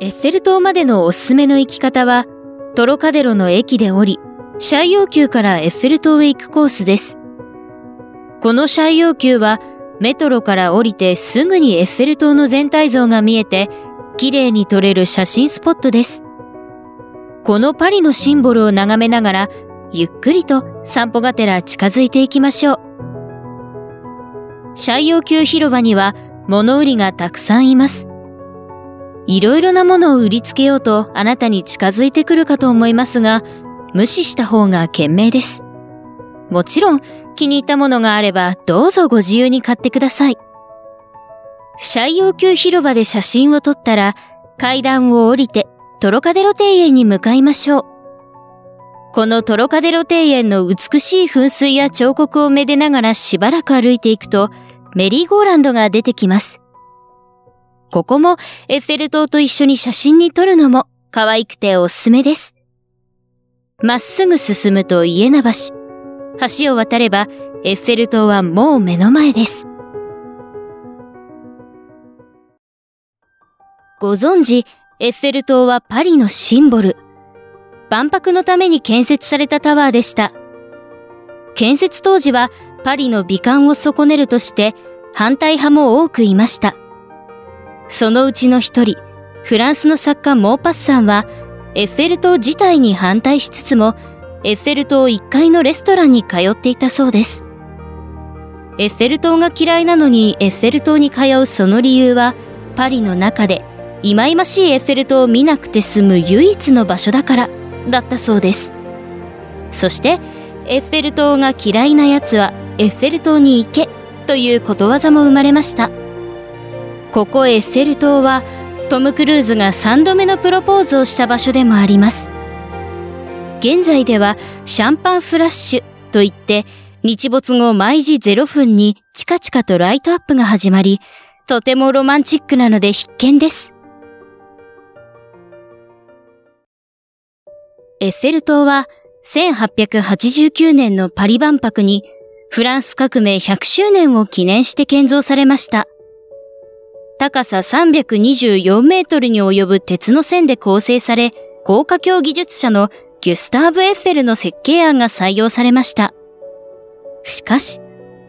エッフェル塔までのおすすめの行き方は、トロカデロの駅で降り、シャイ王宮からエッフェル塔へ行くコースです。このシャイ王宮は、メトロから降りてすぐにエッフェル塔の全体像が見えて、綺麗に撮れる写真スポットです。このパリのシンボルを眺めながら、ゆっくりと散歩がてら近づいていきましょう。シャイ王宮広場には物売りがたくさんいます。いろいろなものを売りつけようとあなたに近づいてくるかと思いますが、無視した方が賢明です。もちろん気に入ったものがあればどうぞご自由に買ってください。シャイ王宮広場で写真を撮ったら階段を降りてトロカデロ庭園に向かいましょう。このトロカデロ庭園の美しい噴水や彫刻をめでながらしばらく歩いていくとメリーゴーランドが出てきます。ここもエッフェル塔と一緒に写真に撮るのも可愛くておすすめです。まっすぐ進むと家な橋。橋を渡ればエッフェル塔はもう目の前です。ご存知、エッフェル塔はパリのシンボル。万博のために建設されたタワーでした。建設当時はパリの美観を損ねるとして反対派も多くいました。そのうちの一人、フランスの作家モーパッサンは、エッフェル塔自体に反対しつつも、エッフェル塔1階のレストランに通っていたそうです。エッフェル塔が嫌いなのにエッフェル塔に通うその理由は、パリの中で、忌々しいエッフェル塔を見なくて済む唯一の場所だから、だったそうです。そして、エッフェル塔が嫌いな奴は、エッフェル塔に行け、ということわざも生まれました。ここエッフェル塔はトム・クルーズが3度目のプロポーズをした場所でもあります。現在ではシャンパンフラッシュといって日没後毎時0分にチカチカとライトアップが始まり、とてもロマンチックなので必見です。エッフェル塔は1889年のパリ万博にフランス革命100周年を記念して建造されました。高さ324メートルに及ぶ鉄の線で構成され、高架橋技術者のギュスターブ・エッフェルの設計案が採用されました。しかし、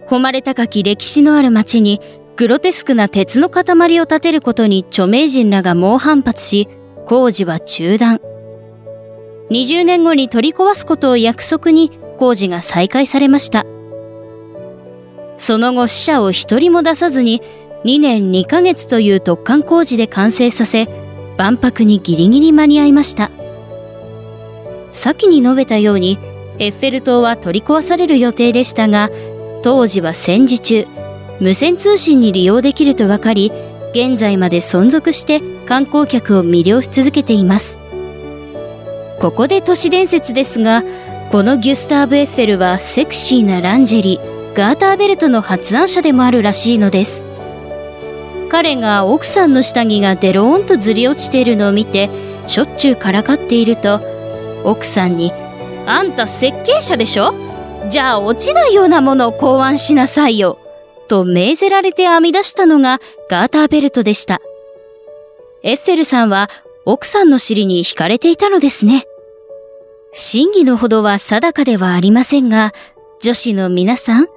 誉れ高き歴史のある街にグロテスクな鉄の塊を建てることに著名人らが猛反発し、工事は中断。20年後に取り壊すことを約束に工事が再開されました。その後死者を一人も出さずに2年2ヶ月という突貫工事で完成させ、万博にギリギリ間に合いました。先に述べたように、エッフェル塔は取り壊される予定でしたが、当時は戦時中、無線通信に利用できると分かり、現在まで存続して観光客を魅了し続けています。ここで都市伝説ですが、このギュスターブ・エッフェルはセクシーなランジェリー、ガーターベルトの発案者でもあるらしいのです。彼が奥さんの下着がデローンとずり落ちているのを見てしょっちゅうからかっていると奥さんに「あんた設計者でしょ？じゃあ落ちないようなものを考案しなさいよ」と命ぜられて編み出したのがガーターベルトでした。エッフェルさんは奥さんの尻に惹かれていたのですね。真偽のほどは定かではありませんが、女子の皆さん、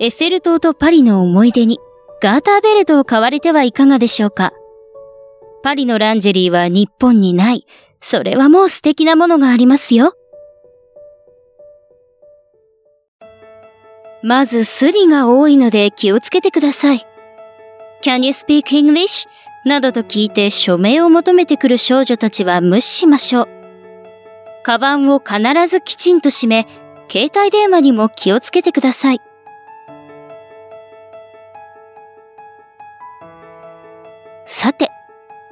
エッフェル塔とパリの思い出にガーターベルトを買われてはいかがでしょうか？パリのランジェリーは日本にない。それはもう素敵なものがありますよ。まずスリが多いので気をつけてください。Can you speak English? などと聞いて署名を求めてくる少女たちは無視しましょう。カバンを必ずきちんと閉め、携帯電話にも気をつけてください。さて、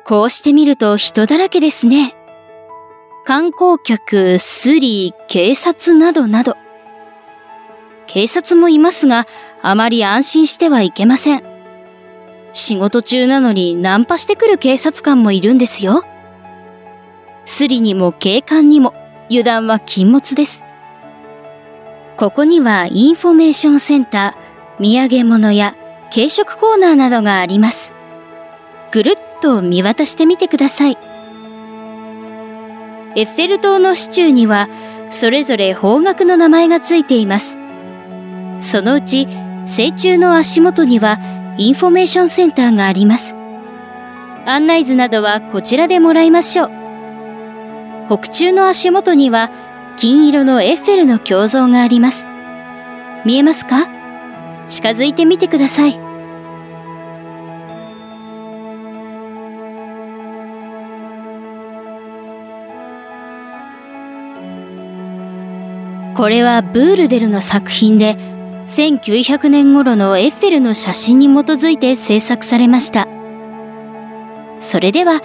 こうしてみると人だらけですね。観光客、スリー、警察などなど。警察もいますが、あまり安心してはいけません。仕事中なのにナンパしてくる警察官もいるんですよ。スリにも警官にも油断は禁物です。ここにはインフォメーションセンター、土産物や軽食コーナーなどがあります。ぐるっと見渡してみてください。エッフェル塔の支柱にはそれぞれ方角の名前がついています。そのうち西柱の足元にはインフォメーションセンターがあります。案内図などはこちらでもらいましょう。北柱の足元には金色のエッフェルの胸像があります。見えますか？近づいてみてください。これはブールデルの作品で1900年頃のエッフェルの写真に基づいて制作されました。それでは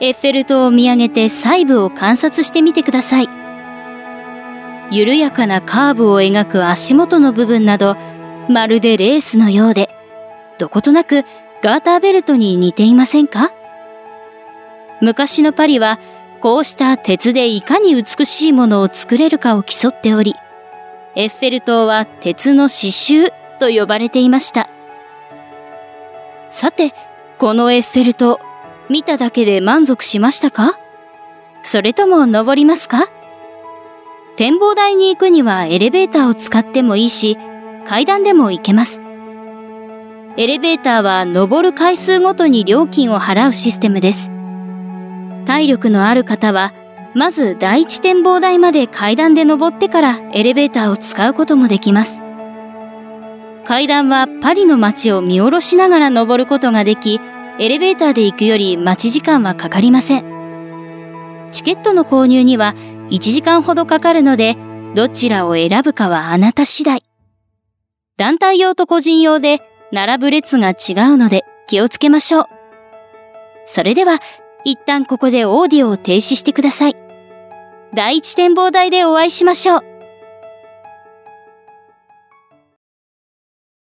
エッフェル塔を見上げて細部を観察してみてください。緩やかなカーブを描く足元の部分など、まるでレースのようで、どことなくガーターベルトに似ていませんか？昔のパリはこうした鉄でいかに美しいものを作れるかを競っており、エッフェル塔は鉄の刺繍と呼ばれていました。さて、このエッフェル塔、見ただけで満足しましたか？それとも登りますか？展望台に行くにはエレベーターを使ってもいいし、階段でも行けます。エレベーターは登る回数ごとに料金を払うシステムです。体力のある方は、まず第一展望台まで階段で登ってからエレベーターを使うこともできます。階段はパリの街を見下ろしながら登ることができ、エレベーターで行くより待ち時間はかかりません。チケットの購入には1時間ほどかかるので、どちらを選ぶかはあなた次第。団体用と個人用で並ぶ列が違うので気をつけましょう。それでは一旦ここでオーディオを停止してください。第一展望台でお会いしましょう。